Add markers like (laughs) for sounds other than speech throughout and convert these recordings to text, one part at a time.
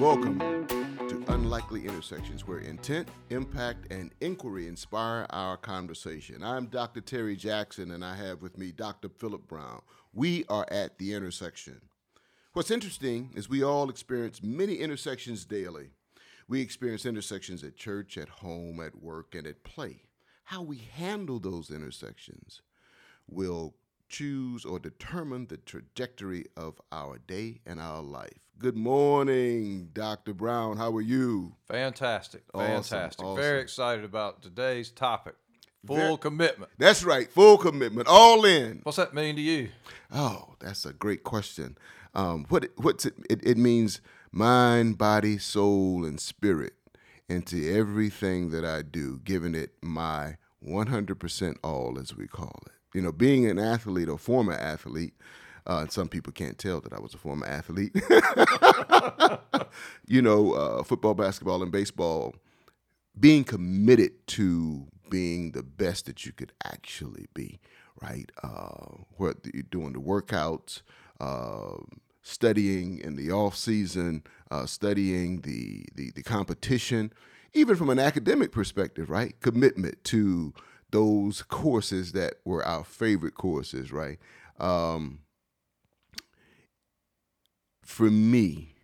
Welcome to Unlikely Intersections, where intent, impact, and inquiry inspire our conversation. I'm Dr. Terry Jackson, and I have with me Dr. Philip Brown. We are at the intersection. What's interesting is we all experience many intersections daily. We experience intersections at church, at home, at work, and at play. How we handle those intersections will choose or determine the trajectory of our day and our life. Good morning, Dr. Brown. How are you? Fantastic. Fantastic. awesome. Very excited about today's topic. Full commitment. That's right, full commitment, all in. What's that mean to you? Oh, that's a great question. Um, what what's it, it? It means mind, body, soul, and spirit into everything that I do, giving it my 100% all, as we call it. You know, being an athlete or former athlete, uh, and some people can't tell that I was a former athlete. (laughs) you know, uh, football, basketball, and baseball, being committed to being the best that you could actually be, right? Uh, you're doing the workouts, uh, studying in the off season, uh, studying the, the the competition, even from an academic perspective, right? Commitment to those courses that were our favorite courses, right? Um, for me,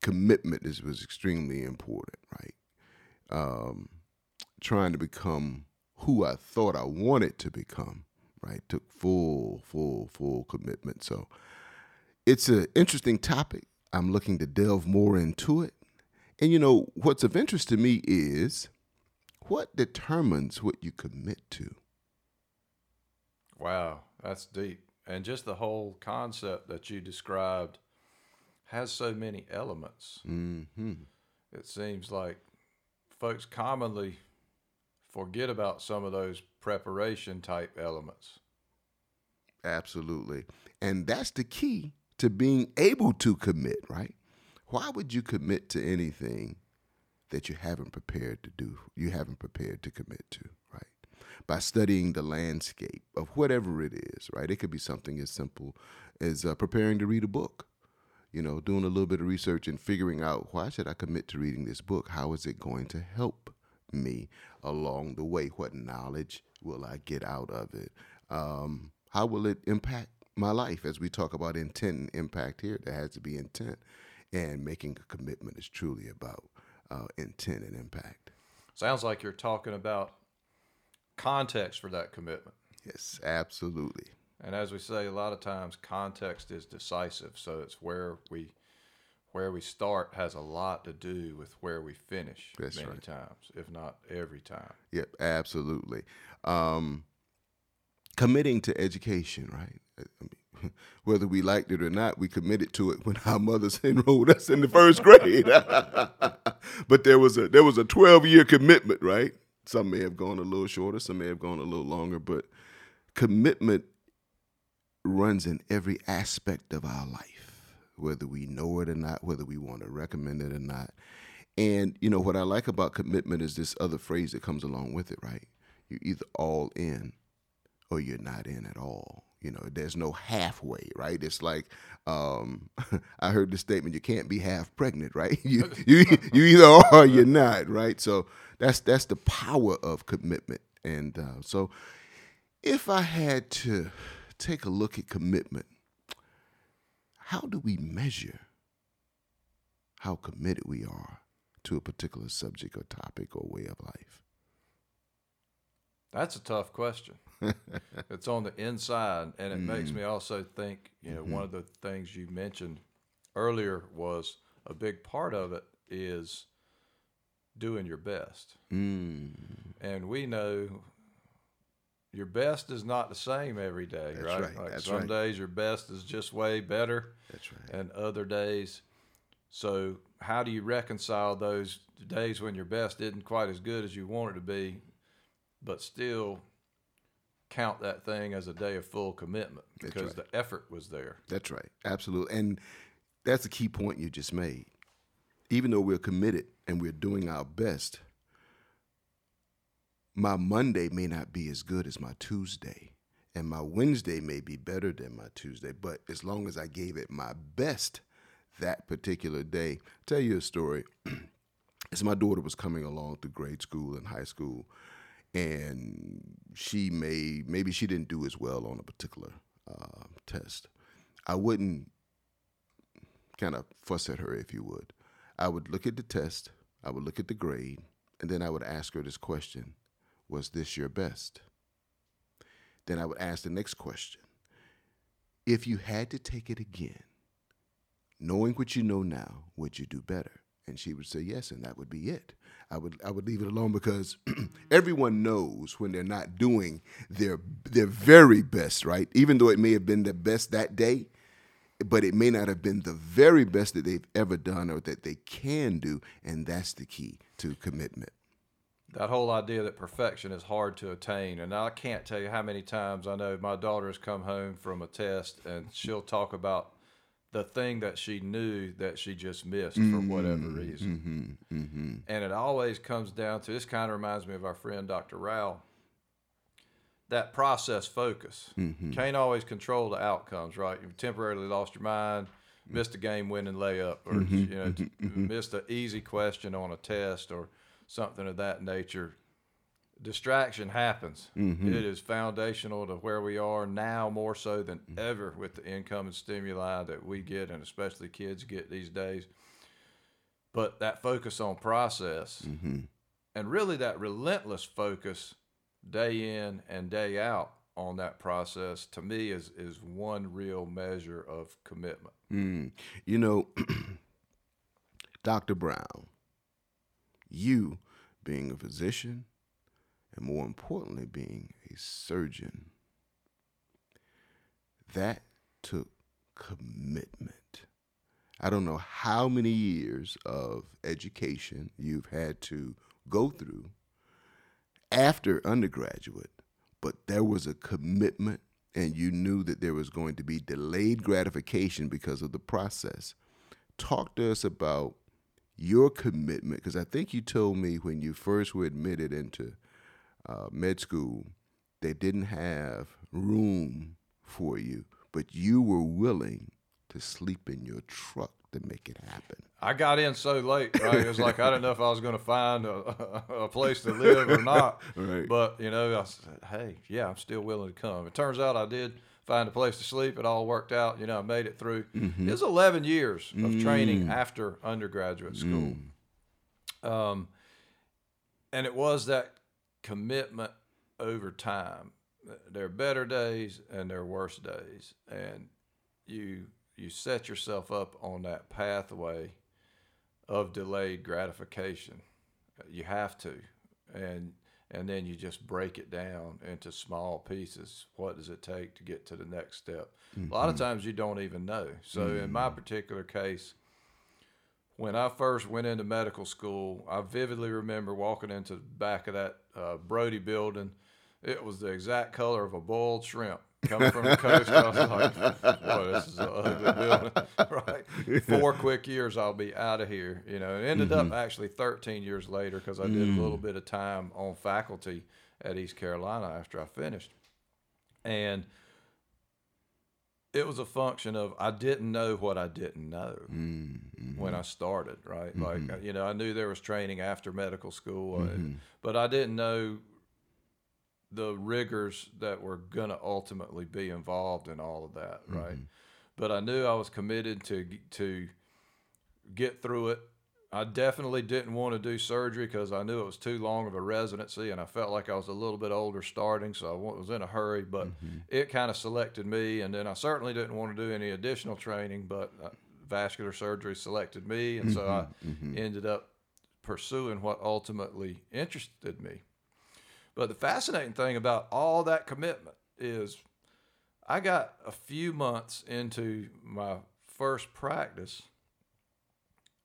commitment is was extremely important, right? Um, trying to become who I thought I wanted to become, right? Took full, full, full commitment. So it's an interesting topic. I'm looking to delve more into it. And you know, what's of interest to me is what determines what you commit to? Wow, that's deep. And just the whole concept that you described has so many elements. Mm-hmm. It seems like folks commonly forget about some of those preparation type elements. Absolutely. And that's the key to being able to commit, right? Why would you commit to anything that you haven't prepared to do, you haven't prepared to commit to, right? By studying the landscape of whatever it is, right? It could be something as simple as uh, preparing to read a book, you know, doing a little bit of research and figuring out why should I commit to reading this book? How is it going to help me along the way? What knowledge will I get out of it? Um, how will it impact my life? As we talk about intent and impact here, there has to be intent, and making a commitment is truly about uh, intent and impact. Sounds like you're talking about context for that commitment. Yes, absolutely. And as we say, a lot of times context is decisive. So it's where we where we start has a lot to do with where we finish That's many right. times, if not every time. Yep, absolutely. Um, committing to education, right? I mean, (laughs) whether we liked it or not, we committed to it when (laughs) our mothers enrolled us in the first grade. (laughs) but there was a there was a twelve year commitment, right? Some may have gone a little shorter, some may have gone a little longer, but commitment runs in every aspect of our life, whether we know it or not, whether we want to recommend it or not. And you know what I like about commitment is this other phrase that comes along with it, right? You're either all in or you're not in at all. You know, there's no halfway, right? It's like um, (laughs) I heard the statement: you can't be half pregnant, (laughs) right? You (laughs) you you either are or you're not, right? So that's that's the power of commitment. And uh, so, if I had to take a look at commitment, how do we measure how committed we are to a particular subject or topic or way of life? That's a tough question. (laughs) it's on the inside, and it makes me also think. You know, one of the things you mentioned earlier was a big part of it is doing your best, Mm, and we know your best is not the same every day, That's right? right, Like that's some right. days your best is just way better, that's right. and other days. So, how do you reconcile those days when your best isn't quite as good as you want it to be, but still count that thing as a day of full commitment because right. the effort was there? That's right. Absolutely. And that's a key point you just made. Even though we're committed and we're doing our best, my Monday may not be as good as my Tuesday. And my Wednesday may be better than my Tuesday. But as long as I gave it my best, that particular day. tell you a story. (clears throat) As my daughter was coming along through grade school and high school, and she may maybe she didn't do as well on a particular uh, test. I wouldn't kind of fuss at her, if you would. I would look at the test, I would look at the grade, and then I would ask her this question Was this your best? Then I would ask the next question If you had to take it again, knowing what you know now, would you do better? And she would say yes, and that would be it. I would I would leave it alone because (clears throat) everyone knows when they're not doing their their very best, right? Even though it may have been the best that day, but it may not have been the very best that they've ever done or that they can do, and that's the key to commitment. That whole idea that perfection is hard to attain, and I can't tell you how many times I know my daughter has come home from a test and she'll talk about the thing that she knew that she just missed for mm-hmm, whatever reason. Mm-hmm, mm-hmm. And it always comes down to this kind of reminds me of our friend Dr. Rao. That process focus. Mm-hmm. Can't always control the outcomes, right? You've temporarily lost your mind, missed a game winning layup, or mm-hmm, you know, t- missed an easy question on a test or something of that nature. Distraction happens. It is foundational to where we are now more so than ever with the income and stimuli that we get, and especially kids get these days. But that focus on process and really that relentless focus day in and day out on that process to me is is one real measure of commitment. Mm. You know, (clears throat) Dr. Brown, you being a physician, and more importantly, being a surgeon, that took commitment. I don't know how many years of education you've had to go through after undergraduate, but there was a commitment and you knew that there was going to be delayed gratification because of the process. Talk to us about your commitment because I think you told me when you first were admitted into uh, med school, they didn't have room for you, but you were willing to sleep in your truck to make it happen. I got in so late, right? It was like I didn't know if I was going to find a, a place to live or not. (laughs) Right. But you know, I said, "Hey, yeah, I'm still willing to come." It turns out I did find a place to sleep. It all worked out. You know, I made it through. Mm-hmm. It was 11 years of mm. training after undergraduate school. Mm. Um, and it was that commitment over time. There are better days and there are worse days, and you you set yourself up on that pathway of delayed gratification. You have to, and and then you just break it down into small pieces. What does it take to get to the next step? A lot of times you don't even know. So in my particular case, when I first went into medical school, I vividly remember walking into the back of that uh, Brody building. It was the exact color of a boiled shrimp coming from the coast. I was like, boy, this is an ugly building. (laughs) right. (laughs) Four quick years, I'll be out of here. You know, it ended up actually 13 years later because I did a little bit of time on faculty at East Carolina after I finished. And it was a function of I didn't know what I didn't know when I started, right? Like, uh, you know, I knew there was training after medical school, uh, but I didn't know the rigors that were going to ultimately be involved in all of that, mm-hmm. right? But I knew I was committed to to get through it. I definitely didn't want to do surgery because I knew it was too long of a residency, and I felt like I was a little bit older starting, so I was in a hurry. But mm-hmm. it kind of selected me, and then I certainly didn't want to do any additional training, but uh, vascular surgery selected me, and so mm-hmm. I ended up pursuing what ultimately interested me. But the fascinating thing about all that commitment is I got a few months into my first practice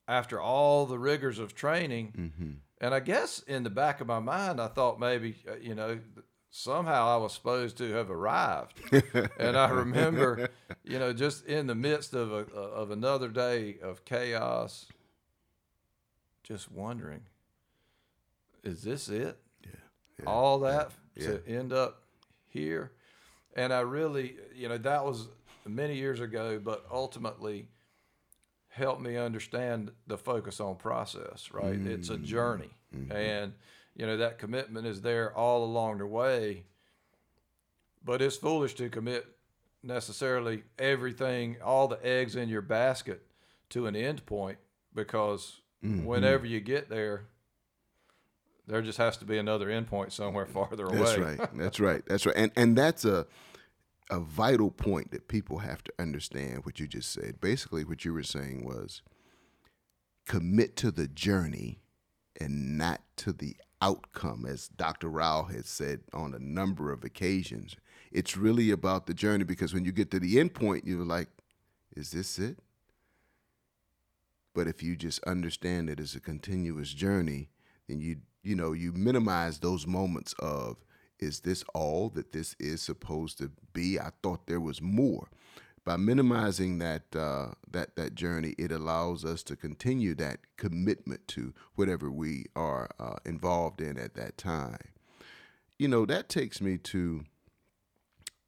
after all the rigors of training. And I guess in the back of my mind, I thought maybe, uh, you know, somehow I was supposed to have arrived. (laughs) and I remember, you know, just in the midst of, a, of another day of chaos, just wondering, is this it? All that to end up here. And I really, you know, that was many years ago, but ultimately, helped me understand the focus on process, right? It's a mm-hmm. journey. Mm-hmm. And, you know, that commitment is there all along the way. But it's foolish to commit necessarily everything, all the eggs in your basket to an end point because mm-hmm. whenever you get there, there just has to be another endpoint somewhere (laughs) farther away. That's right. That's right. That's right. And and that's a a vital point that people have to understand what you just said. Basically what you were saying was commit to the journey and not to the outcome as Dr. Rao has said on a number of occasions. It's really about the journey because when you get to the end point you're like is this it? But if you just understand it as a continuous journey, then you you know you minimize those moments of is this all that this is supposed to be? I thought there was more. By minimizing that uh, that that journey, it allows us to continue that commitment to whatever we are uh, involved in at that time. You know that takes me to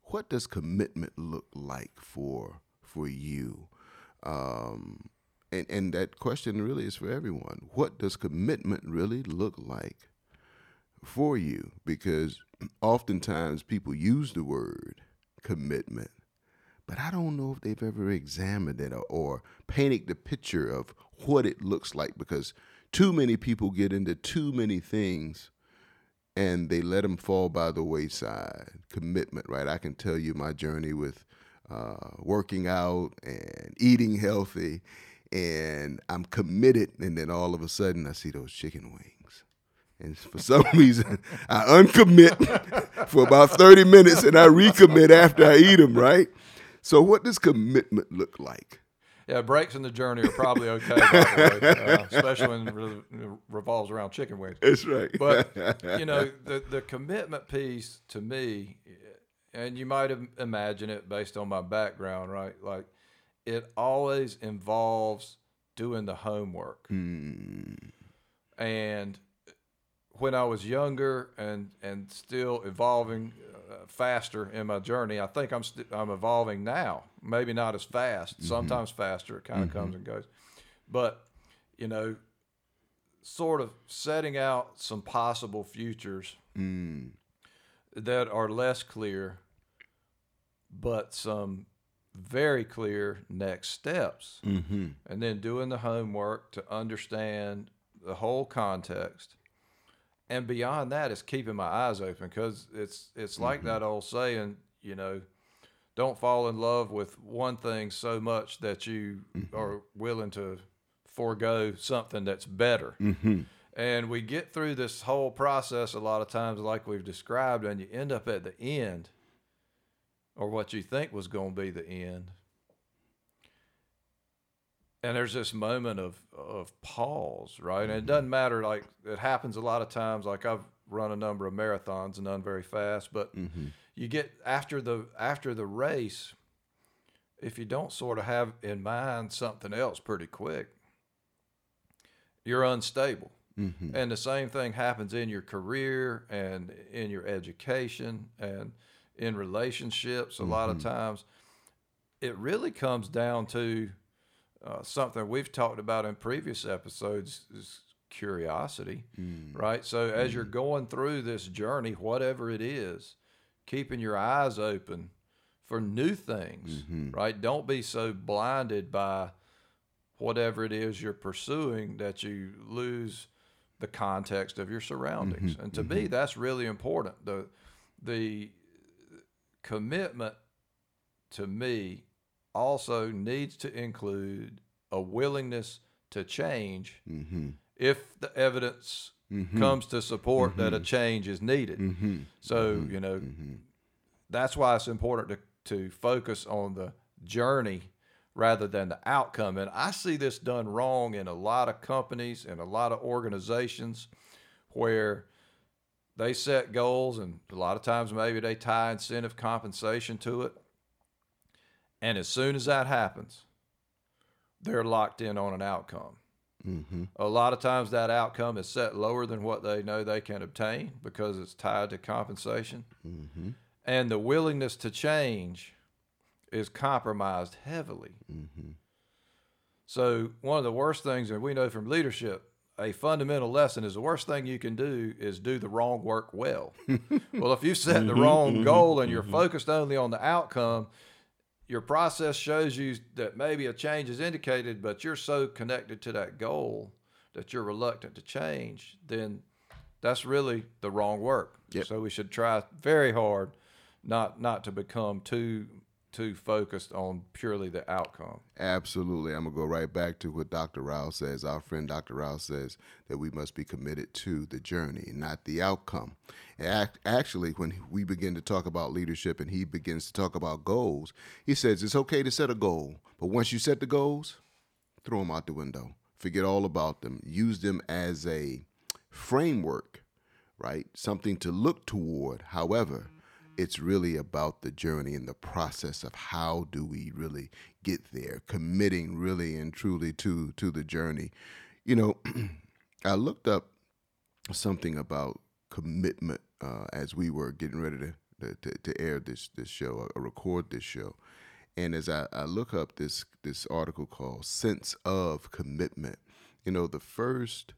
what does commitment look like for for you? Um, and and that question really is for everyone. What does commitment really look like for you? Because oftentimes people use the word commitment, but I don't know if they've ever examined it or, or painted the picture of what it looks like. Because too many people get into too many things and they let them fall by the wayside. Commitment, right? I can tell you my journey with uh, working out and eating healthy, and I'm committed. And then all of a sudden, I see those chicken wings. And for some (laughs) reason, I uncommit (laughs) for about 30 minutes and I recommit after I eat them, right? So, what does commitment look like? Yeah, breaks in the journey are probably okay, by the way, (laughs) uh, especially when it re- revolves around chicken wings. That's right. But you know, the the commitment piece to me, and you might imagine it based on my background, right? Like, it always involves doing the homework. Hmm. And when I was younger and and still evolving uh, faster in my journey, I think I'm st- I'm evolving now. Maybe not as fast. Mm-hmm. Sometimes faster. It kind of comes mm-hmm. and goes. But you know, sort of setting out some possible futures hmm. that are less clear, but some very clear next steps. Mm-hmm. And then doing the homework to understand the whole context. And beyond that is keeping my eyes open because it's it's like mm-hmm. that old saying, you know, don't fall in love with one thing so much that you mm-hmm. are willing to forego something that's better. Mm-hmm. And we get through this whole process a lot of times, like we've described, and you end up at the end, or what you think was going to be the end. And there's this moment of, of pause, right? And it mm-hmm. doesn't matter, like, it happens a lot of times. Like, I've run a number of marathons and none very fast, but mm-hmm. you get after the after the race, if you don't sort of have in mind something else pretty quick, you're unstable. Mm-hmm. And the same thing happens in your career and in your education and in relationships. A lot of mm-hmm. times, it really comes down to uh, something we've talked about in previous episodes is curiosity, mm. right? So as you're mm. going through this journey, whatever it is, keeping your eyes open for new things, mm-hmm. right? Don't be so blinded by whatever it is you're pursuing that you lose the context of your surroundings. Mm-hmm. And to me, that's really important. The the commitment to me also needs to include a willingness to change mm-hmm. if the evidence mm-hmm. comes to support that a mm-hmm. change is needed. So, you know, that's why it's important to, to focus on the journey rather than the outcome. And I see this done wrong in a lot of companies and a lot of organizations where they set goals and a lot of times maybe they tie incentive compensation to it. And as soon as that happens, they're locked in on an outcome. Mm-hmm. A lot of times that outcome is set lower than what they know they can obtain because it's tied to compensation. Mm-hmm. And the willingness to change is compromised heavily. Mm-hmm. So one of the worst things, and we know from leadership, a fundamental lesson is the worst thing you can do is do the wrong work well. (laughs) well, if you set the mm-hmm, wrong mm-hmm, goal and you're mm-hmm. focused only on the outcome, your process shows you that maybe a change is indicated, but you're so connected to that goal that you're reluctant to change, then that's really the wrong work. Yep. So we should try very hard not not to become too too focused on purely the outcome. Absolutely. I'm going to go right back to what Dr. Rao says. Our friend Dr. Rao says that we must be committed to the journey, not the outcome. Act, actually, when we begin to talk about leadership and he begins to talk about goals, he says it's okay to set a goal, but once you set the goals, throw them out the window. Forget all about them. Use them as a framework, right? Something to look toward. However, it's really about the journey and the process of how do we really get there committing really and truly to to the journey. You know (clears throat) i looked up something about commitment uh, as we were getting ready to, to, to air this this show or record this show. And as I, I look up this this article called sense of commitment you know the first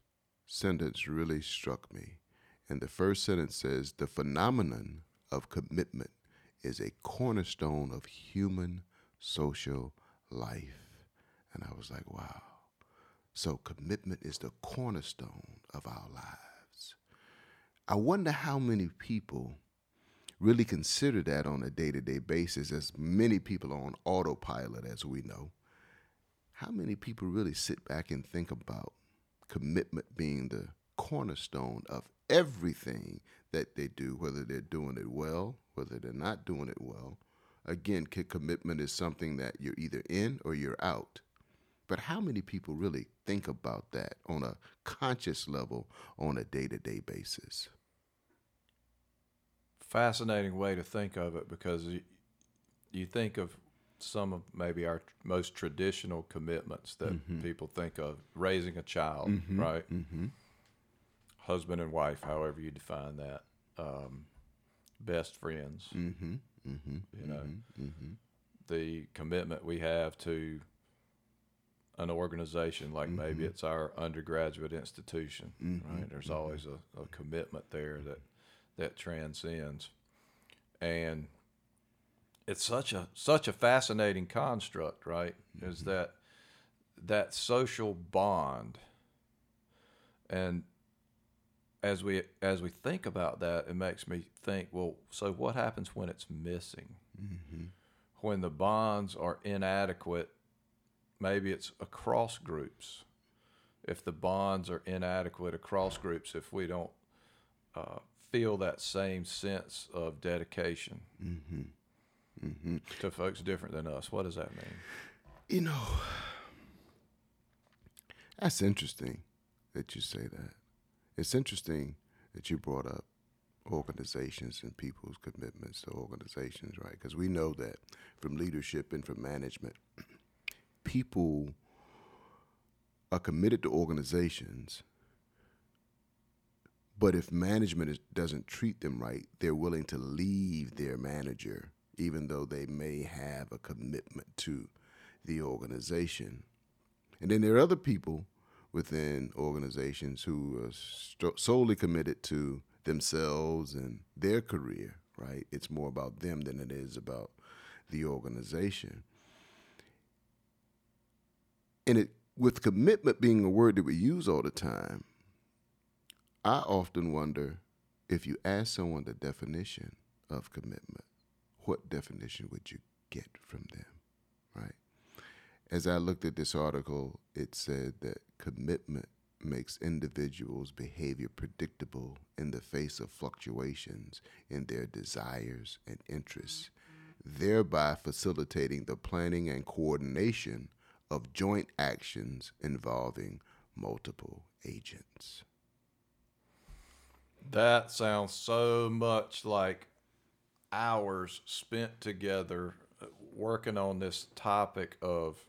sentence really struck me. And the first sentence says the phenomenon of commitment is a cornerstone of human social life. And I was like, wow. So commitment is the cornerstone of our lives. I wonder how many people really consider that on a day to day basis, as many people are on autopilot, as we know. How many people really sit back and think about commitment being the cornerstone of everything that they do, whether they're doing it well, whether they're not doing it well. Again, commitment is something that you're either in or you're out. But how many people really think about that on a conscious level on a day to day basis? Fascinating way to think of it because you, you think of some of maybe our most traditional commitments that mm-hmm. people think of raising a child, mm-hmm. right? Mm-hmm husband and wife, however you define that, um, best friends. Mm-hmm, mm-hmm, you know, mm-hmm, mm-hmm, the commitment we have to an organization, like maybe mm-hmm. it's our undergraduate institution, mm-hmm, right? There's always a, a commitment there that that transcends, and it's such a such a fascinating construct, right? Is that that social bond and as we as we think about that, it makes me think. Well, so what happens when it's missing? Mm-hmm. When the bonds are inadequate, maybe it's across groups. If the bonds are inadequate across groups, if we don't uh, feel that same sense of dedication mm-hmm. Mm-hmm. to folks different than us, what does that mean? You know, that's interesting that you say that. It's interesting that you brought up organizations and people's commitments to organizations, right? Because we know that from leadership and from management, (clears throat) people are committed to organizations, but if management is, doesn't treat them right, they're willing to leave their manager, even though they may have a commitment to the organization. And then there are other people within organizations who are st- solely committed to themselves and their career, right? It's more about them than it is about the organization. And it with commitment being a word that we use all the time, I often wonder if you ask someone the definition of commitment, what definition would you get from them? As I looked at this article, it said that commitment makes individuals' behavior predictable in the face of fluctuations in their desires and interests, thereby facilitating the planning and coordination of joint actions involving multiple agents. That sounds so much like hours spent together working on this topic of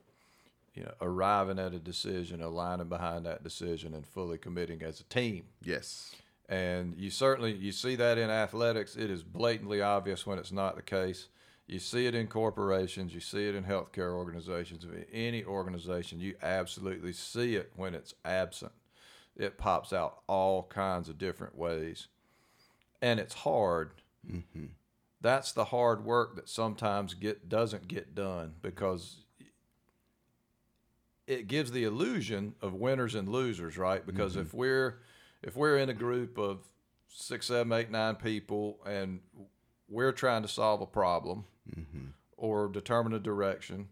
you know, arriving at a decision, aligning behind that decision, and fully committing as a team. Yes. And you certainly you see that in athletics. It is blatantly obvious when it's not the case. You see it in corporations, you see it in healthcare organizations, any organization, you absolutely see it when it's absent. It pops out all kinds of different ways. And it's hard. Mm-hmm. That's the hard work that sometimes get doesn't get done because it gives the illusion of winners and losers, right? Because mm-hmm. if we're if we're in a group of six, seven, eight, nine people and we're trying to solve a problem mm-hmm. or determine a direction,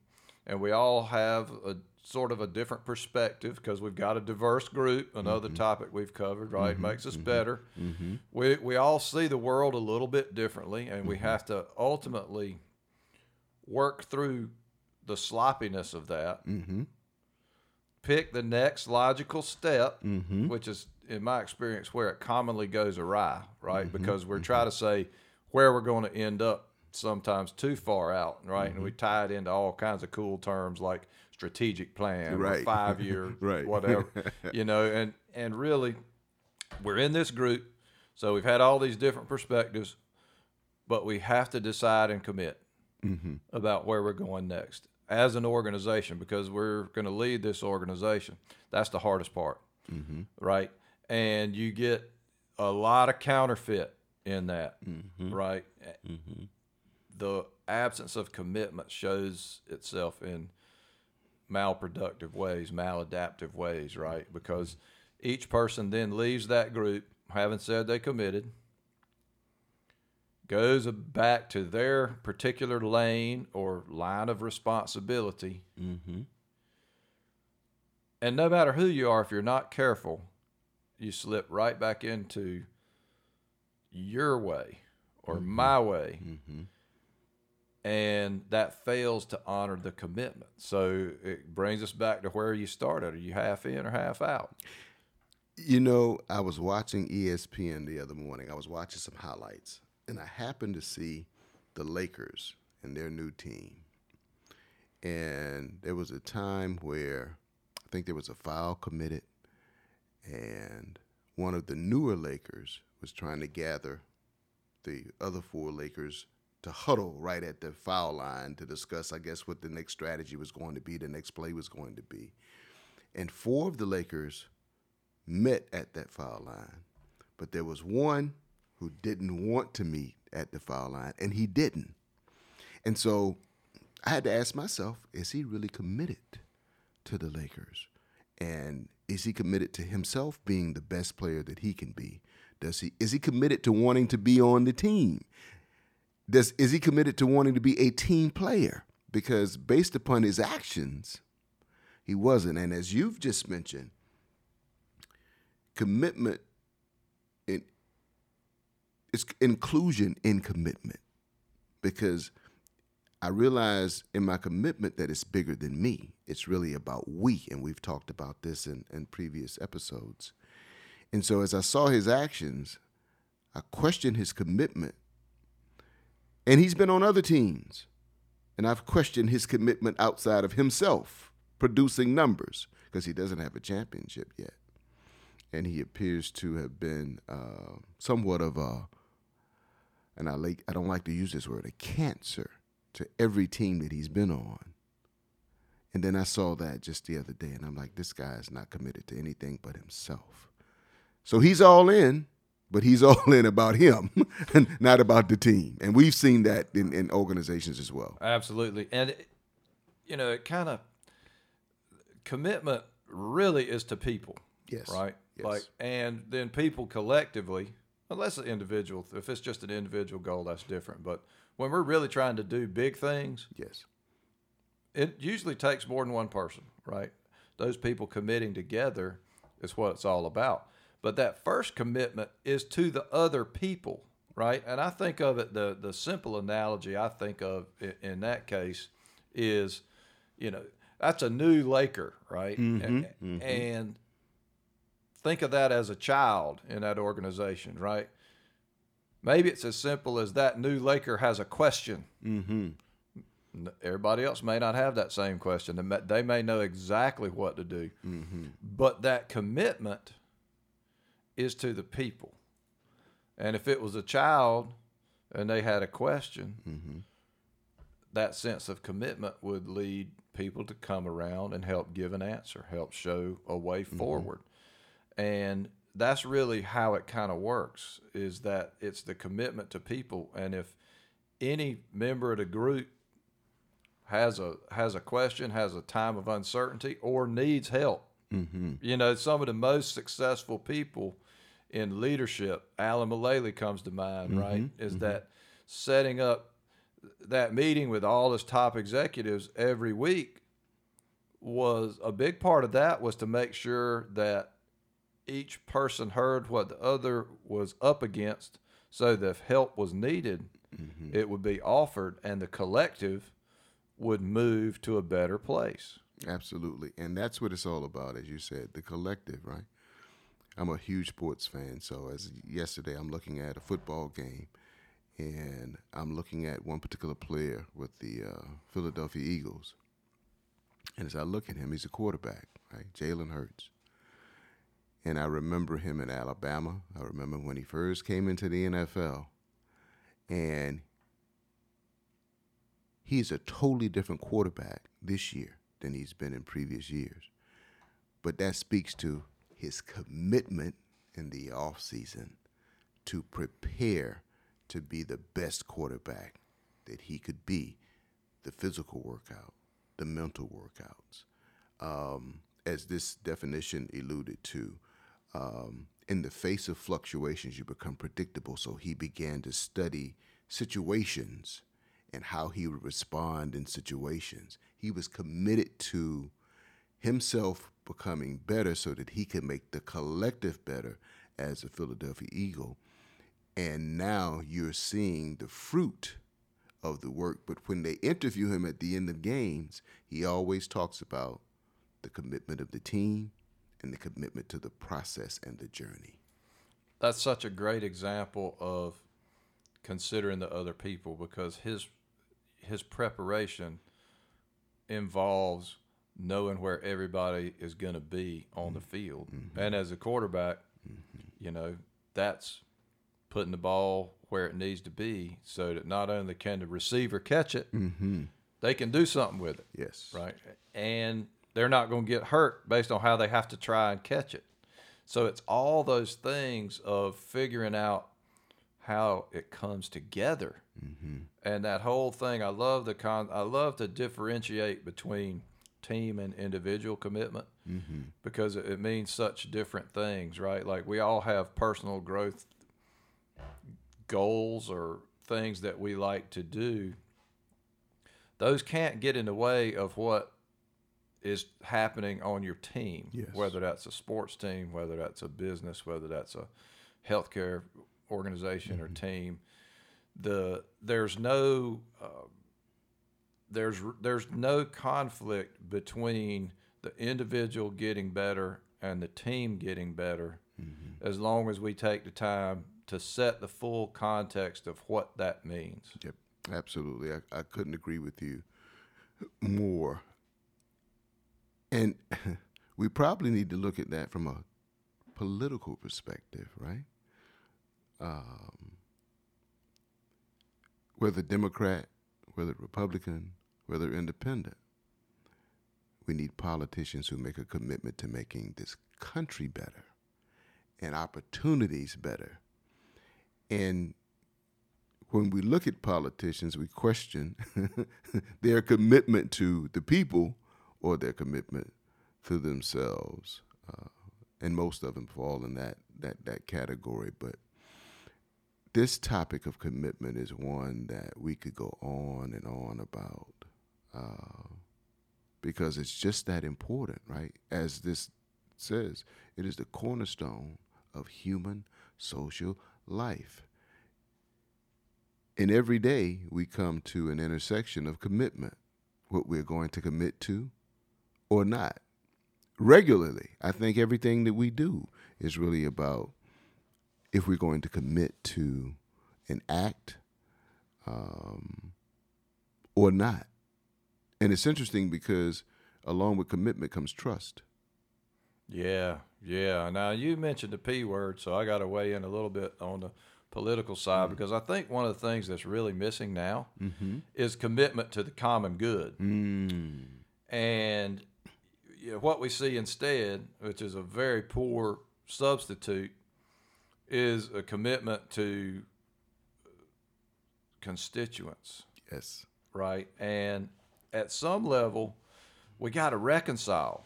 and we all have a sort of a different perspective because we've got a diverse group. Another mm-hmm. topic we've covered, right, mm-hmm. makes us mm-hmm. better. Mm-hmm. We we all see the world a little bit differently, and we mm-hmm. have to ultimately work through the sloppiness of that. Mm-hmm. Pick the next logical step, which is, in my experience, where it commonly goes awry, right? Because we're trying to say where we're going to end up sometimes too far out, right? Mm-hmm. And we tie it into all kinds of cool terms like strategic plan, right. five year, (laughs) right. whatever, (laughs) you know. And and really, we're in this group, so we've had all these different perspectives, but we have to decide and commit mm-hmm. about where we're going next as an organization because we're going to lead this organization. That's the hardest part, mm-hmm. right? And you get a lot of counterfeit in that, mm-hmm. right? Mm-hmm. The absence of commitment shows itself in malproductive ways, maladaptive ways, right? Because each person then leaves that group having said they committed, goes back to their particular lane or line of responsibility. Mm-hmm. And no matter who you are, if you're not careful, you slip right back into your way or mm-hmm. my way. Mm-hmm. And that fails to honor the commitment. So it brings us back to where you started. Are you half in or half out? You know, I was watching ESPN the other morning. I was watching some highlights, and I happened to see the Lakers and their new team. And there was a time where I think there was a foul committed, and one of the newer Lakers was trying to gather the other four Lakers to huddle right at the foul line to discuss, I guess, what the next strategy was going to be, the next play was going to be. And four of the Lakers met at that foul line, but there was one who didn't want to meet at the foul line, and he didn't. And so I had to ask myself, is he really committed to the Lakers? And is he committed to himself being the best player that he can be? Does he is he committed to wanting to be on the team? Does is he committed to wanting to be a team player? Because based upon his actions, he wasn't. And as you've just mentioned, commitment it's inclusion in commitment. Because I realize in my commitment that it's bigger than me. It's really about we, and we've talked about this in, in previous episodes. And so as I saw his actions, I questioned his commitment. And he's been on other teams. And I've questioned his commitment outside of himself, producing numbers, because he doesn't have a championship yet. And he appears to have been uh, somewhat of a, and I like I don't like to use this word, a cancer to every team that he's been on. And then I saw that just the other day, and I'm like, this guy is not committed to anything but himself. So he's all in, but he's (laughs) all in about him and not about the team. And we've seen that in, in organizations as well. Absolutely. And, it, you know, it kind of, commitment really is to people. Yes. Right? Yes. Like, and then people collectively, unless an individual, if it's just an individual goal, that's different. But when we're really trying to do big things, yes, it usually takes more than one person, right? Those people committing together is what it's all about. But that first commitment is to the other people, right? And I think of it the the simple analogy I think of in, in that case is, you know, that's a new Laker, right? Mm-hmm, and, mm-hmm. and think of that as a child in that organization, right? Maybe it's as simple as that new Laker has a question. Mm-hmm. Everybody else may not have that same question. They may know exactly what to do. Mm-hmm. But that commitment is to the people. And if it was a child and they had a question, mm-hmm. that sense of commitment would lead people to come around and help give an answer, help show a way Mm-hmm. forward. And that's really how it kind of works is that it's the commitment to people and if any member of the group has a has a question, has a time of uncertainty or needs help. Mm-hmm. You know, some of the most successful people in leadership, Alan Mulally comes to mind, right? Is that setting up that meeting with all his top executives every week was a big part of that was to make sure that each person heard what the other was up against so that if help was needed, it would be offered and the collective would move to a better place. Absolutely. And that's what it's all about, as you said, the collective, right? I'm a huge sports fan. So, as yesterday, I'm looking at a football game and I'm looking at one particular player with the uh, Philadelphia Eagles. And as I look at him, he's a quarterback, right? Jalen Hurts. And I remember him in Alabama. I remember when he first came into the NFL. And he's a totally different quarterback this year than he's been in previous years. But that speaks to his commitment in the offseason to prepare to be the best quarterback that he could be. The physical workout, the mental workouts. Um, as this definition alluded to, um, in the face of fluctuations, you become predictable. So he began to study situations and how he would respond in situations. He was committed to himself becoming better so that he could make the collective better as a Philadelphia Eagle. And now you're seeing the fruit of the work. But when they interview him at the end of games, he always talks about the commitment of the team and the commitment to the process and the journey. That's such a great example of considering the other people because his his preparation involves knowing where everybody is going to be on the field. Mm-hmm. And as a quarterback, mm-hmm. you know, that's putting the ball where it needs to be so that not only can the receiver catch it, mm-hmm. they can do something with it. Yes. Right. And they're not going to get hurt based on how they have to try and catch it. So it's all those things of figuring out how it comes together. Mm-hmm. And that whole thing, I love the con. I love to differentiate between team and individual commitment mm-hmm. because it, it means such different things, right? Like we all have personal growth goals or things that we like to do. Those can't get in the way of what is happening on your team, Yes. whether that's a sports team, whether that's a business, whether that's a healthcare organization or team. The there's no uh, there's there's no conflict between the individual getting better and the team getting better as long as we take the time to set the full context of what that means. Yep, absolutely. I, I couldn't agree with you more. And (laughs) we probably need to look at that from a political perspective, right? Um, whether Democrat, whether Republican, whether independent, we need politicians who make a commitment to making this country better and opportunities better. And when we look at politicians, we question (laughs) their commitment to the people or their commitment to themselves. Uh, and most of them fall in that, that, that category. But this topic of commitment is one that we could go on and on about uh, because it's just that important, right? As this says, it is the cornerstone of human social life. And every day we come to an intersection of commitment, what we're going to commit to or not. Regularly, I think everything that we do is really about if we're going to commit to an act um, or not. And it's interesting because along with commitment comes trust. Yeah, yeah. Now you mentioned the P word, so I got to weigh in a little bit on the political side because I think one of the things that's really missing now is commitment to the common good. Mm. And you know, what we see instead, which is a very poor substitute, is a commitment to constituents, Yes. right? And at some level, we got to reconcile,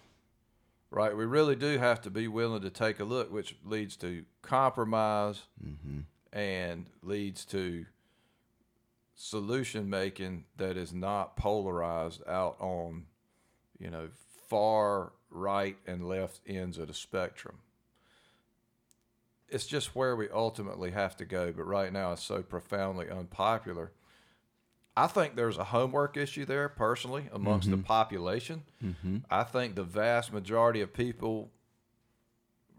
right? We really do have to be willing to take a look, which leads to compromise mm-hmm. and leads to solution making that is not polarized out on, you know, far right and left ends of the spectrum. It's just where we ultimately have to go, but right now it's so profoundly unpopular. I think there's a homework issue there personally amongst the mm-hmm. population. Mm-hmm. I think the vast majority of people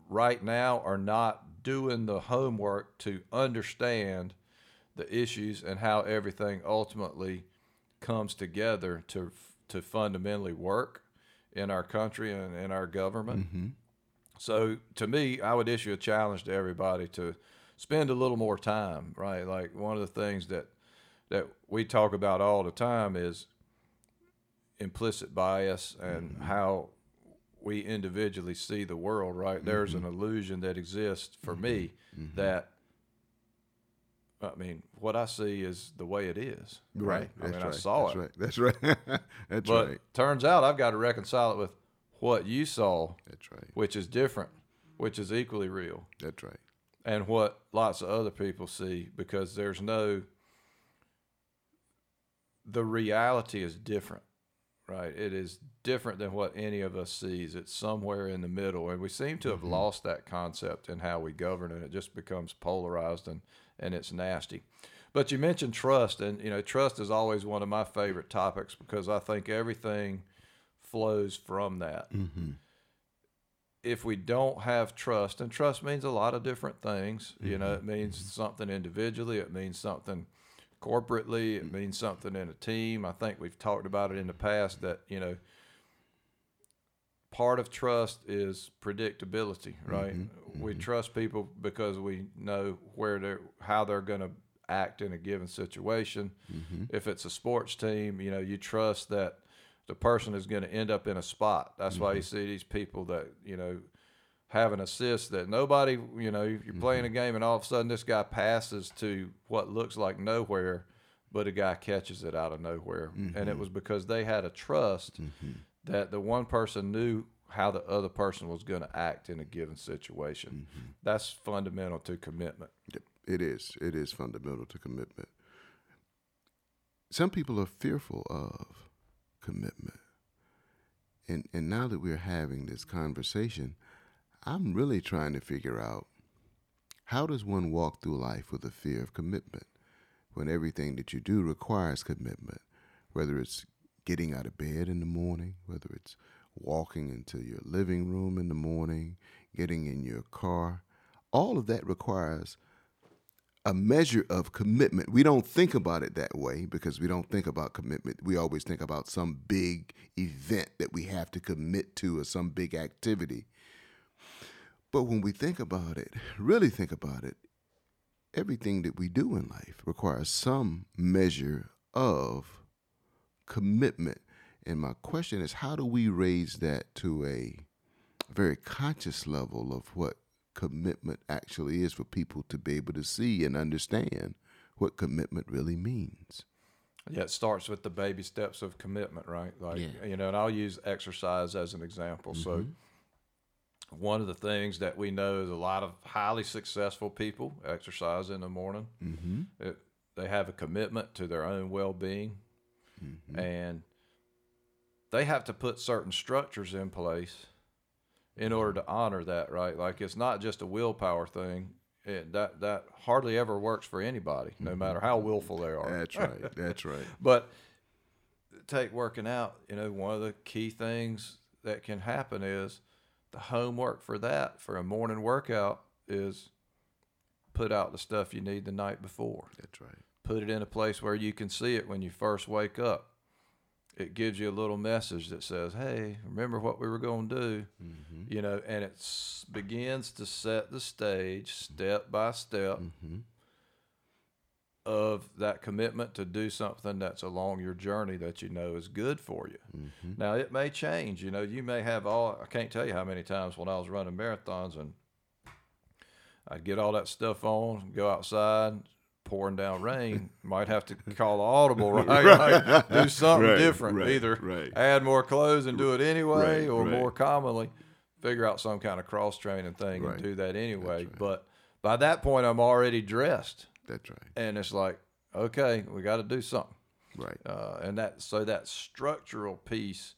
right now are not doing the homework to understand the issues and how everything ultimately comes together to to fundamentally work in our country and in our government. Mm-hmm. So to me, I would issue a challenge to everybody to spend a little more time, right? Like one of the things that that we talk about all the time is implicit bias and mm-hmm. how we individually see the world, right? There's an mm-hmm. illusion that exists for me that I mean, what I see is the way it is. Right. I That's mean, right. I saw That's it. right. That's right. (laughs) That's But right. turns out I've got to reconcile it with what you saw, That's right. which is different, which is equally real, That's right. and what lots of other people see because there's no, the reality is different, right? It is different than what any of us sees. It's somewhere in the middle, and we seem to have mm-hmm. lost that concept in how we govern, and it just becomes polarized and and it's nasty. But you mentioned trust, and you know trust is always one of my favorite topics because I think everything flows from that. Mm-hmm. If we don't have trust, and trust means a lot of different things, you know, it mm-hmm. means mm-hmm. something individually, it means something corporately, it means something in a team. I think we've talked about it in the past that, you know, part of trust is predictability, mm-hmm. right? Mm-hmm. We trust people because we know where they're, how they're going to act in a given situation. Mm-hmm. If it's a sports team, you know, you trust that the person is going to end up in a spot. That's why you see these people that, you know, have an assist that nobody, you know, you're playing a game and all of a sudden this guy passes to what looks like nowhere, but a guy catches it out of nowhere. And it was because they had a trust that the one person knew how the other person was going to act in a given situation. Mm-hmm. That's fundamental to commitment. It is. It is fundamental to commitment. Some people are fearful of commitment. And and now that we're having this conversation, I'm really trying to figure out how does one walk through life with a fear of commitment when everything that you do requires commitment, whether it's getting out of bed in the morning, whether it's walking into your living room in the morning, getting in your car, all of that requires a measure of commitment. We don't think about it that way because we don't think about commitment. We always think about some big event that we have to commit to or some big activity. But when we think about it, really think about it, everything that we do in life requires some measure of commitment. And my question is how do we raise that to a very conscious level of what commitment actually is for people to be able to see and understand what commitment really means? Yeah, it starts with the baby steps of commitment, right? Like, Yeah. you know, and I'll use exercise as an example. So, one of the things that we know is a lot of highly successful people exercise in the morning. Mm-hmm. It, they have a commitment to their own well being, Mm-hmm. and they have to put certain structures in place in order to honor that, right? Like, it's not just a willpower thing. It, that that hardly ever works for anybody, no mm-hmm. matter how willful they are. That's right. That's right. (laughs) But take working out, you know, one of the key things that can happen is the homework for that for a morning workout is put out the stuff you need the night before. That's right. Put it in a place where you can see it when you first wake up. It gives you a little message that says, "Hey, remember what we were going to do," mm-hmm. you know, and it begins to set the stage step by step mm-hmm. of that commitment to do something that's along your journey that you know is good for you. Mm-hmm. Now it may change. You know, you may have all. I can't tell you how many times when I was running marathons and I'd get all that stuff on, go outside, pouring down rain. (laughs) Might have to call audible, (laughs) right? Like, do (laughs) something Right, different. right, Either right. add more clothes and do it anyway, Right, or right. more commonly, figure out some kind of cross training thing Right. and do that anyway. But by that point, I'm already dressed, That's right. and it's like, okay, we got to do something. Right. Uh, and that so that structural piece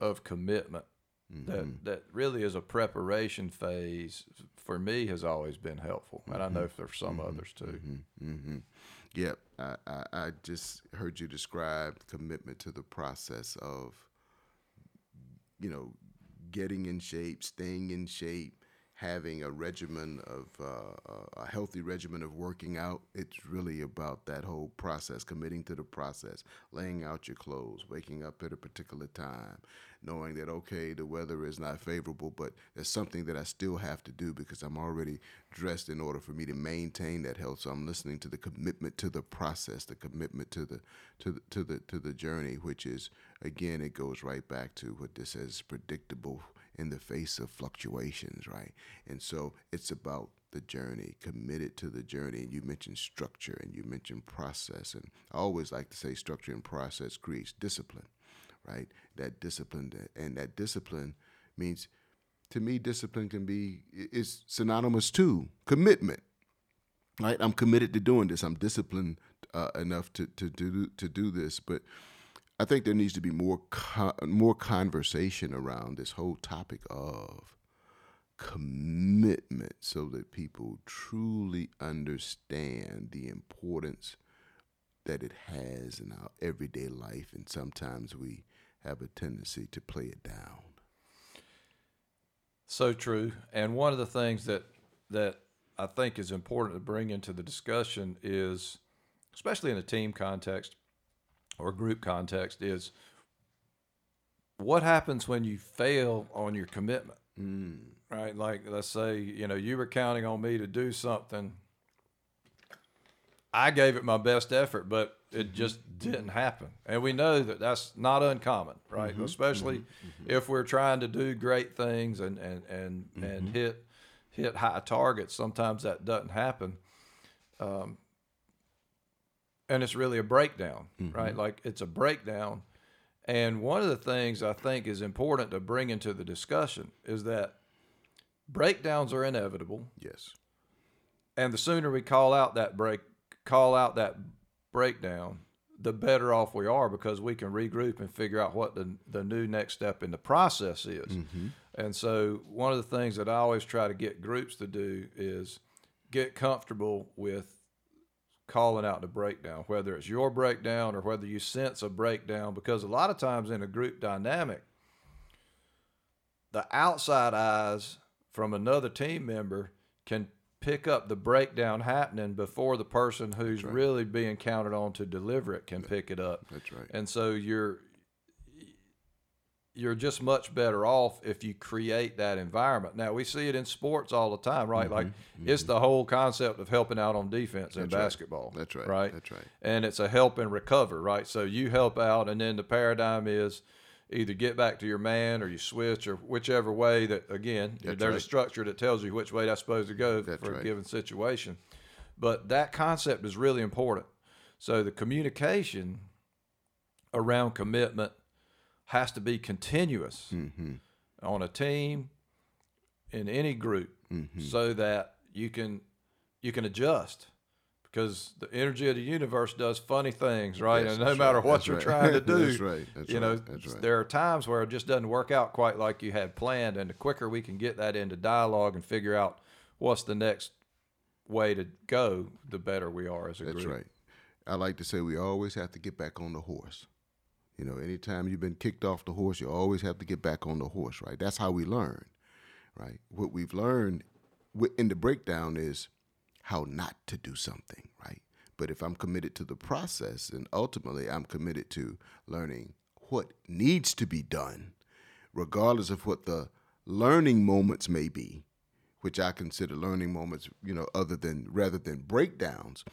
of commitment Mm-hmm. that that really is a preparation phase for me has always been helpful, and I know mm-hmm. for some mm-hmm. others too. Mm-hmm. mm-hmm. Yep. I, I, I just heard you describe commitment to the process of, you know, getting in shape, staying in shape, having a regimen of uh, a healthy regimen of working out. It's really about that whole process, committing to the process, laying out your clothes, waking up at a particular time, knowing that okay, the weather is not favorable, but there's something that I still have to do because I'm already dressed in order for me to maintain that health. So I'm listening to the commitment to the process, the commitment to the to the to the to the journey, which is again, it goes right back to what this says predictable in the face of fluctuations, right? And so it's about the journey, committed to the journey. And you mentioned structure and you mentioned process. And I always like to say structure and process creates discipline, right? That discipline, and that discipline means, to me, discipline can be is synonymous to commitment, right? I'm committed to doing this. I'm disciplined uh, enough to to do to do this, but I think there needs to be more more conversation around this whole topic of commitment, so that people truly understand the importance that it has in our everyday life, and sometimes we have a tendency to play it down. So true. And one of the things that that I think is important to bring into the discussion is, especially in a team context or group context, is what happens when you fail on your commitment. Hmm. Right? Like let's say, you know, you were counting on me to do something. I gave it my best effort, but it mm-hmm. just didn't happen. And we know that that's not uncommon, right? Mm-hmm. Especially mm-hmm. if we're trying to do great things and and and, and hit hit high targets. Sometimes that doesn't happen. Um, and it's really a breakdown, mm-hmm. right? Like it's a breakdown. And one of the things I think is important to bring into the discussion is that breakdowns are inevitable Yes. and the sooner we call out that break call out that breakdown the better off we are because we can regroup and figure out what the, the new next step in the process is mm-hmm. and so one of the things that i always try to get groups to do is get comfortable with calling out the breakdown whether it's your breakdown or whether you sense a breakdown because a lot of times in a group dynamic the outside eyes from another team member can pick up the breakdown happening before the person who's really being counted on to deliver it can pick it up. That's right. And so you're you're just much better off if you create that environment. Now we see it in sports all the time, right? Like it's the whole concept of helping out on defense in Mm-hmm. Right. basketball. That's right. Right. That's right. And it's a help and recover, right? So you help out, and then the paradigm is either get back to your man or you switch or whichever way that again That's there's a structure that tells you which way that's supposed to go That's for right. a given situation. But that concept is really important. So the communication around commitment has to be continuous Mm-hmm. on a team in any group Mm-hmm. so that you can you can adjust because the energy of the universe does funny things right Yes, and no that's matter right, what that's you're right. trying to (laughs) do That's right, that's you know right, that's right. there are times where it just doesn't work out quite like you had planned and the quicker we can get that into dialogue and figure out what's the next way to go the better we are as a group. That's right. I like to say we always have to get back on the horse. You know, anytime you've been kicked off the horse, you always have to get back on the horse, right? That's how we learn, right? What we've learned in the breakdown is how not to do something, right? But if I'm committed to the process, and ultimately I'm committed to learning what needs to be done, regardless of what the learning moments may be, which I consider learning moments, you know, other than rather than breakdowns.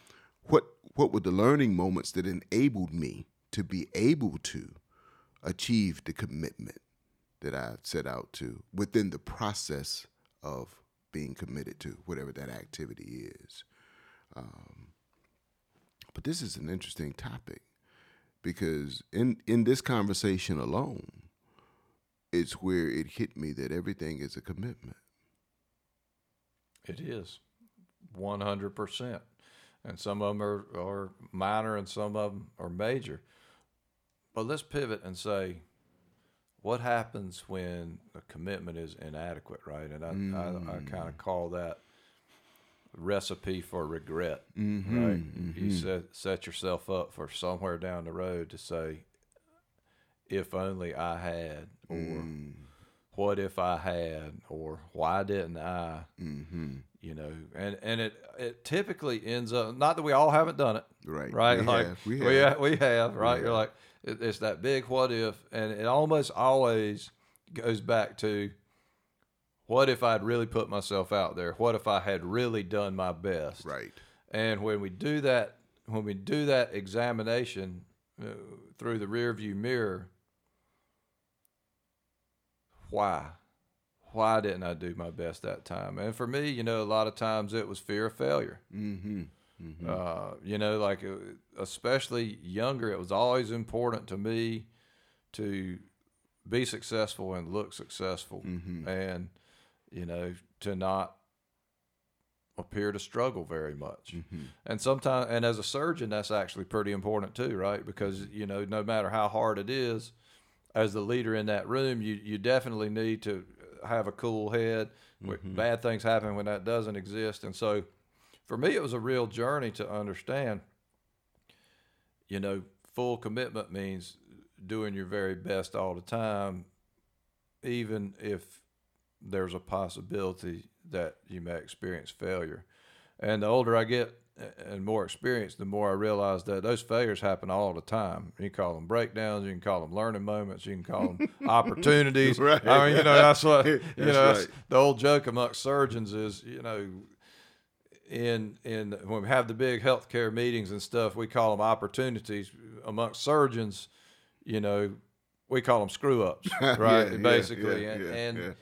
What what were the learning moments that enabled me to be able to achieve the commitment that I've set out to within the process of being committed to whatever that activity is. Um, but this is an interesting topic because in in this conversation alone, it's where it hit me that everything is a commitment. It is, one hundred percent, and some of them are, are minor and some of them are major. But let's pivot and say, what happens when a commitment is inadequate, right? And I, mm. I, I kind of call that recipe for regret, mm-hmm, right? Mm-hmm. You set set yourself up for somewhere down the road to say, "If only I had," or mm. "What if I had," or "Why didn't I?" Mm-hmm. You know, and and it it typically ends up not that we all haven't done it, right? Right? We like have. we have, we, we have, right? We You're have. like it, it's that big what if, and it almost always goes back to what if I'd really put myself out there? What if I had really done my best? Right. And when we do that, when we do that examination uh, through the rearview mirror, why? Why didn't I do my best that time? And for me, you know, a lot of times it was fear of failure. Mm-hmm. Mm-hmm. Uh, you know, like uh, especially younger, it was always important to me to be successful and look successful. Mm-hmm. And you know, to not appear to struggle very much. Mm-hmm. And sometimes, and as a surgeon, that's actually pretty important too, right? Because, you know, no matter how hard it is, as the leader in that room, you, you definitely need to have a cool head. Mm-hmm. Bad things happen when that doesn't exist. And so for me, it was a real journey to understand, you know, full commitment means doing your very best all the time, even if there's a possibility that you may experience failure. And the older I get and more experienced, the more I realize that those failures happen all the time. You can call them breakdowns, you can call them learning moments, you can call them (laughs) opportunities. right. I mean, you know, that's what (laughs) you that's know. Right. The old joke amongst surgeons is, you know, in in when we have the big healthcare meetings and stuff, we call them opportunities. Amongst surgeons, you know, we call them screw ups, (laughs) right? yeah, Basically, yeah, and, yeah, and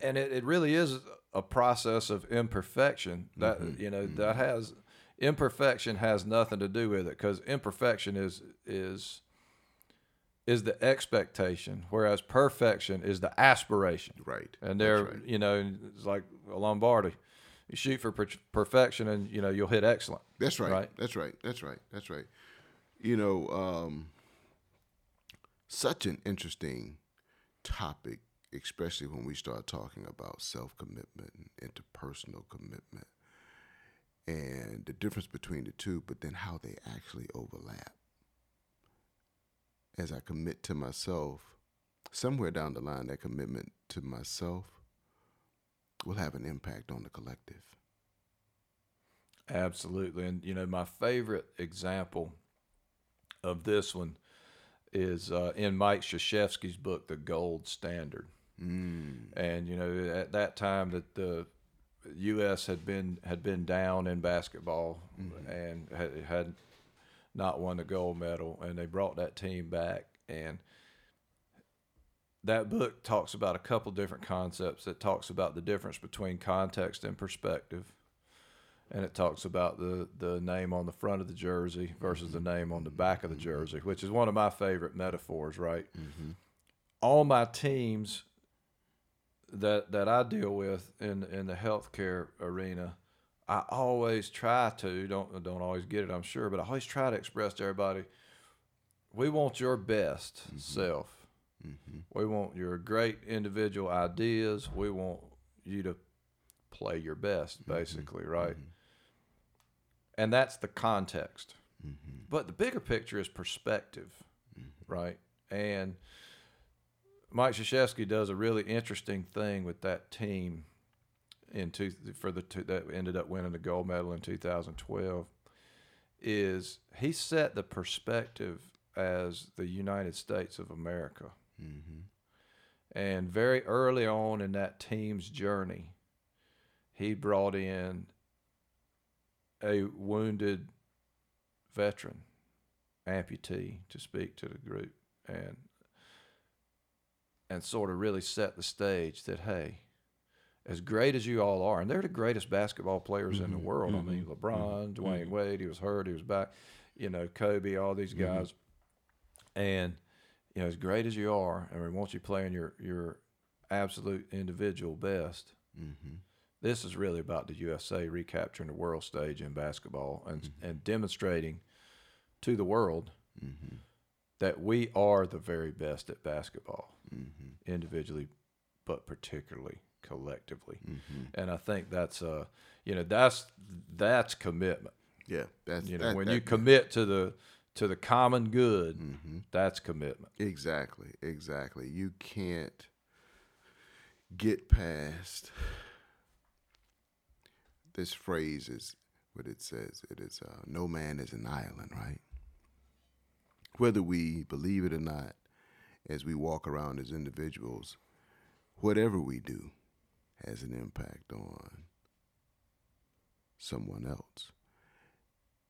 and it, it really is a process of imperfection that mm-hmm. you know mm-hmm. that has imperfection has nothing to do with it because imperfection is is is the expectation whereas perfection is the aspiration right and they're right. you know it's like a lombardi you shoot for per- perfection and you know you'll hit excellent. That's right. right? That's right. That's right. That's right. You know um, such an interesting topic especially when we start talking about self commitment and interpersonal commitment and the difference between the two, but then how they actually overlap. As I commit to myself, somewhere down the line, that commitment to myself will have an impact on the collective. Absolutely. And, you know, my favorite example of this one is uh, in Mike Krzyzewski's book, The Gold Standard. Mm. And you know, at that time that the U.S. had been had been down in basketball mm-hmm. and had, had not won the gold medal, and they brought that team back. And that book talks about a couple different concepts. It talks about the difference between context and perspective, and it talks about the the name on the front of the jersey versus the name on the back of the jersey, which is one of my favorite metaphors. Right. Mm-hmm. All my teams that that I deal with in in the healthcare arena, I always try to don't don't always get it, I'm sure, but I always try to express to everybody, we want your best mm-hmm. self. Mm-hmm. We want your great individual ideas. We want you to play your best, mm-hmm. basically, mm-hmm. right? And that's the context. Mm-hmm. But the bigger picture is perspective, mm-hmm. right? And Mike Krzyzewski does a really interesting thing with that team in two, for the two, that ended up winning the gold medal in 2012 is he set the perspective as the United States of America. Mm-hmm. And very early on in that team's journey, he brought in a wounded veteran amputee to speak to the group and and sort of really set the stage that hey as great as you all are and they're the greatest basketball players in the mm-hmm. world. I mean mm-hmm. lebron mm-hmm. Dwyane Wade he was hurt he was back you know kobe all these guys. And you know as great as you are and we want you playing your your absolute individual best mm-hmm. this is really about the usa recapturing the world stage in basketball and mm-hmm. and demonstrating to the world mm-hmm. that we are the very best at basketball individually but particularly collectively. And i think that's uh you know that's that's commitment. Yeah, that's you know that- when that- you commit to the to the common good that's commitment Exactly, exactly. You can't get past this phrase is what it says. It is uh, no man is an island, right? Whether we believe it or not, as we walk around as individuals, whatever we do has an impact on someone else.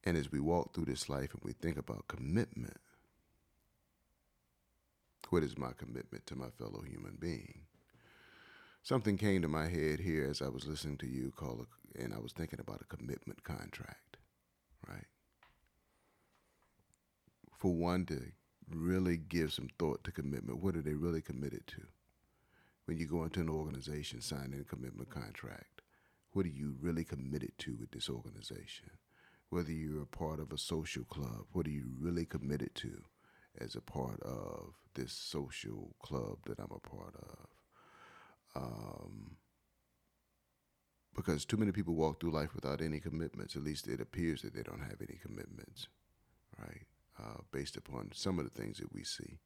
And as we walk through this life and we think about commitment, what is my commitment to my fellow human being? Something came to my head here as I was listening to you call a, and I was thinking about a commitment contract, right? For one to really give some thought to commitment, what are they really committed to? When you go into an organization signing a commitment contract, what are you really committed to with this organization? Whether you're a part of a social club, what are you really committed to as a part of this social club that I'm a part of? Um, because too many people walk through life without any commitments. At least it appears that they don't have any commitments, right? Uh, based upon some of the things that we see.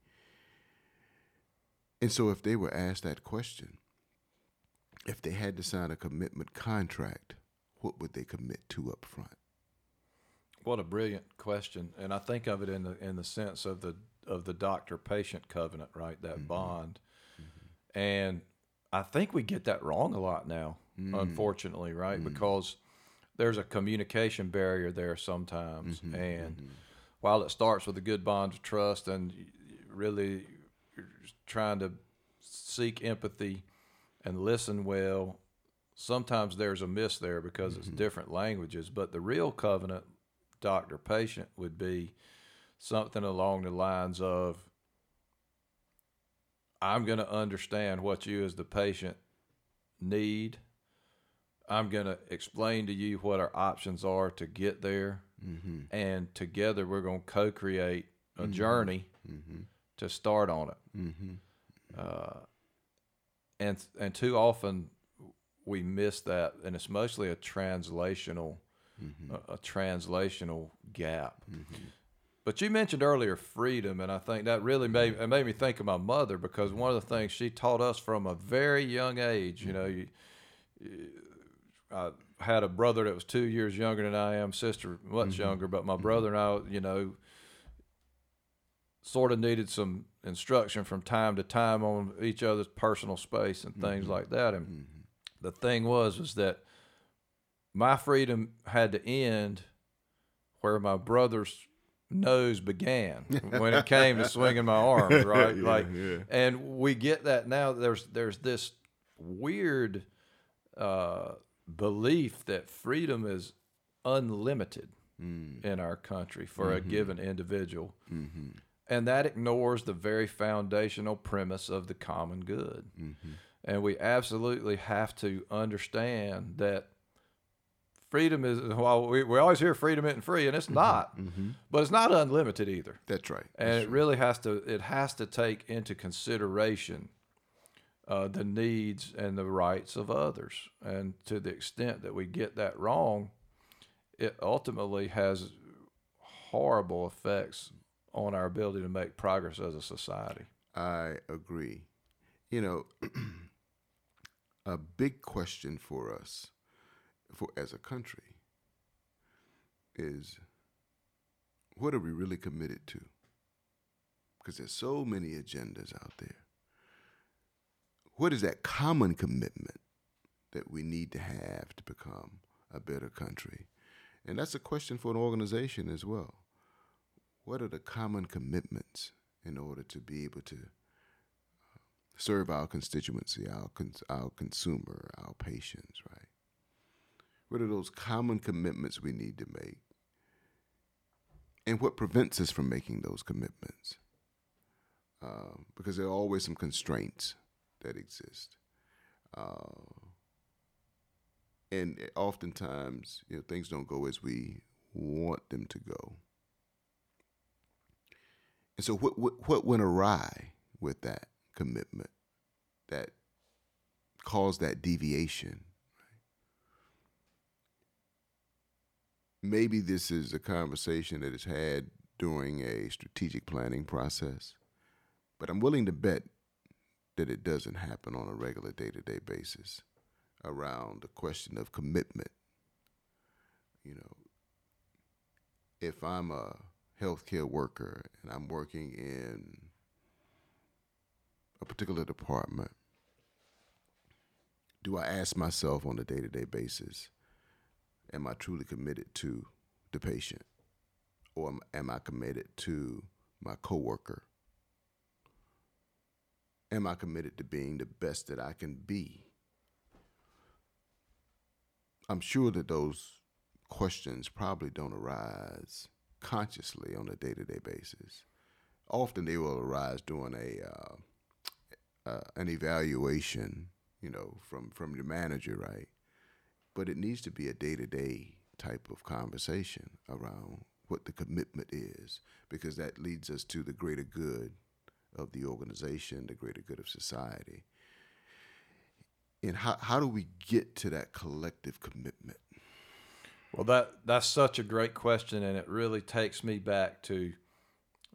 And so, if they were asked that question, if they had to sign a commitment contract, what would they commit to up front? What a brilliant question, and I think of it in the in the sense of the of the doctor patient covenant, right? That mm-hmm. bond, mm-hmm. and I think we get that wrong a lot now, mm. unfortunately, right? Mm. Because there's a communication barrier there sometimes, mm-hmm. and while it starts with a good bond of trust and really trying to seek empathy and listen well, sometimes there's a miss there because it's different languages. But the real covenant, doctor patient, would be something along the lines of I'm going to understand what you as the patient need. I'm going to explain to you what our options are to get there. Mm-hmm. And together we're going to co create a mm-hmm. journey mm-hmm. to start on it. Uh, and, and too often we miss that, and it's mostly a translational, Mm-hmm. a, a translational gap. Mm-hmm. But you mentioned earlier freedom, and I think that really made mm-hmm. it made me think of my mother because one of the things she taught us from a very young age, you know, you, I had a brother that was two years younger than I am, sister much younger, but my brother and I, you know, sort of needed some instruction from time to time on each other's personal space and things like that. And the thing was, was that my freedom had to end where my brother's nose began when it came to swinging my (laughs) arms, right? Yeah, like, yeah. and we get that now. There's there's this weird uh, belief that freedom is unlimited hmm. in our country for a mm-hmm. given individual. Mm-hmm. And that ignores the very foundational premise of the common good. Mm-hmm. And we absolutely have to understand that freedom is, well, we, we always hear freedom isn't free, and it's not, but it's not unlimited either. That's right. And it really has to, it has to take into consideration uh, the needs and the rights of others. And to the extent that we get that wrong, it ultimately has horrible effects on our ability to make progress as a society. I agree. You know, (clears throat) a big question for us, for as a country, is what are we really committed to? Because there's so many agendas out there. What is that common commitment that we need to have to become a better country? And that's a question for an organization as well. What are the common commitments in order to be able to uh, serve our constituency, our, cons- our consumer, our patients, right? What are those common commitments we need to make? And what prevents us from making those commitments? Uh, because there are always some constraints that exist. Uh, and oftentimes, you know, things don't go as we want them to go. And so, what what, what went awry with that commitment that caused that deviation? Maybe this is a conversation that is had during a strategic planning process, but I'm willing to bet that it doesn't happen on a regular day to day basis around the question of commitment. You know, if I'm a healthcare worker and I'm working in a particular department, do I ask myself on a day to day basis, am I truly committed to the patient? Or am, I committed to my coworker? Am I committed to being the best that I can be? I'm sure that those questions probably don't arise consciously on a day to day basis. Often they will arise during a uh, uh, an evaluation, you know, from from your manager, right? But it needs to be a day to day type of conversation around what the commitment is, because that leads us to the greater good of the organization, the greater good of society. And how, how do we get to that collective commitment? Well, that that's such a great question, and it really takes me back to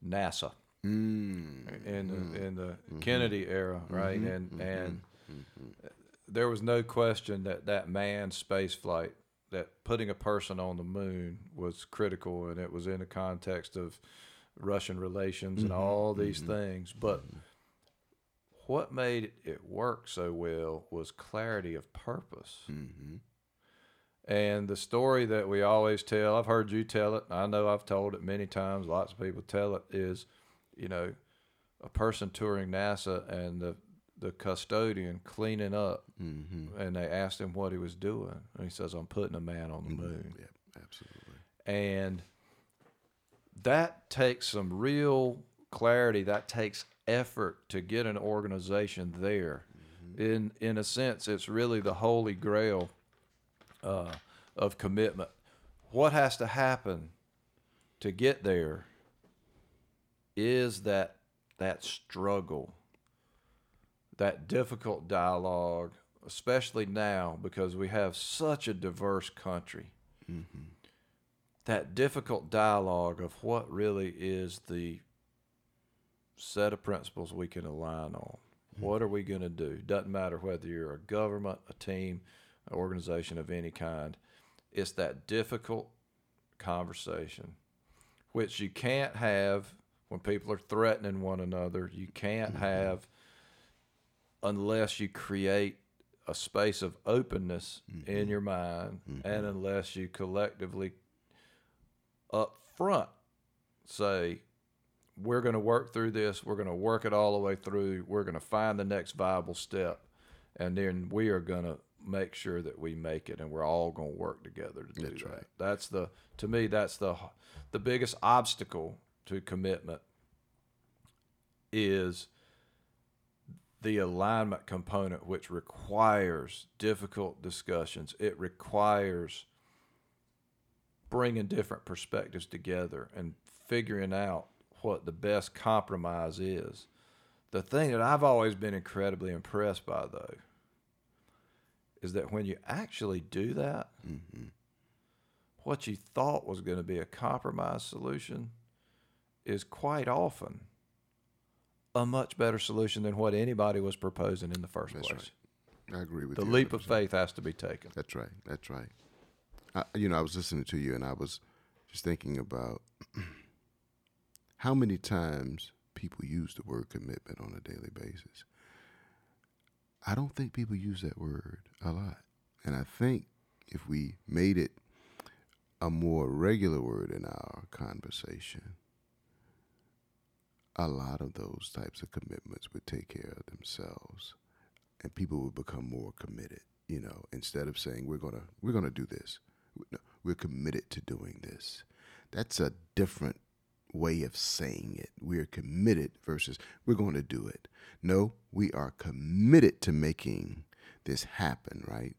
NASA Mm. in the, Mm. in the Kennedy era, right? Mhm, And mhm, and. There was no question that that manned space flight, that putting a person on the moon was critical, and it was in the context of Russian relations and Mhm, all these mhm, things. But what made it work so well was clarity of purpose. Mhm. And the story that we always tell, I've heard you tell it, I know I've told it many times, lots of people tell it, is, you know, a person touring NASA and the, the custodian cleaning up, Mhm. and they asked him what he was doing. And he says, I'm putting a man on the Mhm. moon. Yep, absolutely. And that takes some real clarity, that takes effort to get an organization there. In, in a sense, it's really the holy grail uh, of commitment. What has to happen to get there is that that struggle, that difficult dialogue, especially now because we have such a diverse country. Mm-hmm. That difficult dialogue of what really is the set of principles we can align on. What are we mm-hmm. going to do? Doesn't matter whether you're a government, a team, an organization of any kind. It's that difficult conversation, which you can't have when people are threatening one another. You can't mm-hmm. have unless you create a space of openness in mm-hmm. your mind mm-hmm. and unless you collectively up front say we're going to work through this. We're going to work it all the way through. We're going to find the next viable step. And then we are going to make sure that we make it and we're all going to work together to do That's that. right. that's the to me that's the the biggest obstacle to commitment is the alignment component which requires difficult discussions. It requires bringing different perspectives together and figuring out what the best compromise is. The thing that i've always been incredibly impressed by though is that when you actually do that mm-hmm. what you thought was going to be a compromise solution is quite often a much better solution than what anybody was proposing in the first That's place. right. I agree with The you. leap of 100%. faith has to be taken. That's right. That's right. I, you know, I was listening to you and I was just thinking about (clears throat) how many times people use the word commitment on a daily basis. I don't think people use that word a lot. And I think if we made it a more regular word in our conversation, a lot of those types of commitments would take care of themselves and people would become more committed you know instead of saying we're gonna we're gonna do this. We're committed to doing this. That's a different way of saying it. We're committed versus we're going to do it. No we are committed to making this happen right?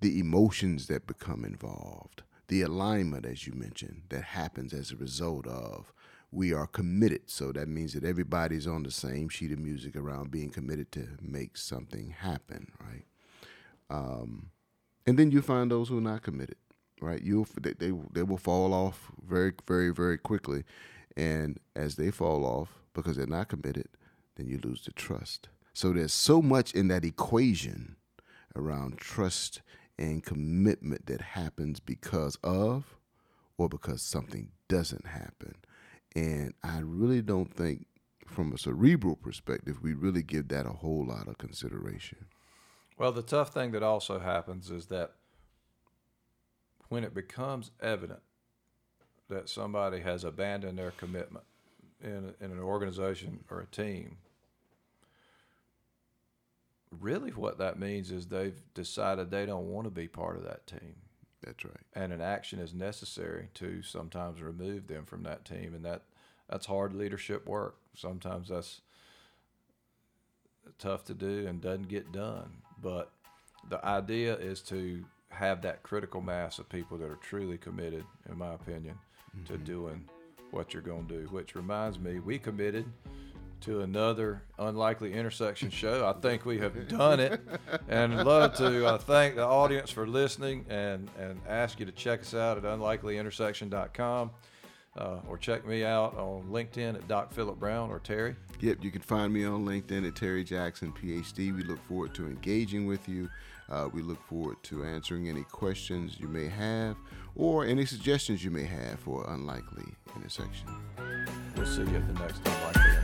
The emotions that become involved the alignment as you mentioned that happens as a result of we are committed. So that means that everybody's on the same sheet of music around being committed to make something happen, right? Um, and then you find those who are not committed, right? You'll they, they they will fall off very very very quickly, and as they fall off because they're not committed, then you lose the trust. So there's so much in that equation around trust and commitment that happens because of or because something doesn't happen. And I really don't think, from a cerebral perspective, we really give that a whole lot of consideration. Well, the tough thing that also happens is that when it becomes evident that somebody has abandoned their commitment in, in an organization or a team, really what that means is they've decided they don't want to be part of that team. That's right. And an action is necessary to sometimes remove them from that team, and that that's hard leadership work. Sometimes that's tough to do and doesn't get done. But the idea is to have that critical mass of people that are truly committed, in my opinion, mm-hmm. to doing what you're going to do. Which reminds me, we committed to another unlikely intersection show. I think we have done it, and I'd love to uh, thank the audience for listening and and ask you to check us out at unlikelyintersection.com. Uh, or check me out on LinkedIn at Doc Philip Brown or Terry. Yep, you can find me on LinkedIn at Terry Jackson, PhD. We look forward to engaging with you. Uh, we look forward to answering any questions you may have or any suggestions you may have for Unlikely Intersection. We'll see you at the next Unlikely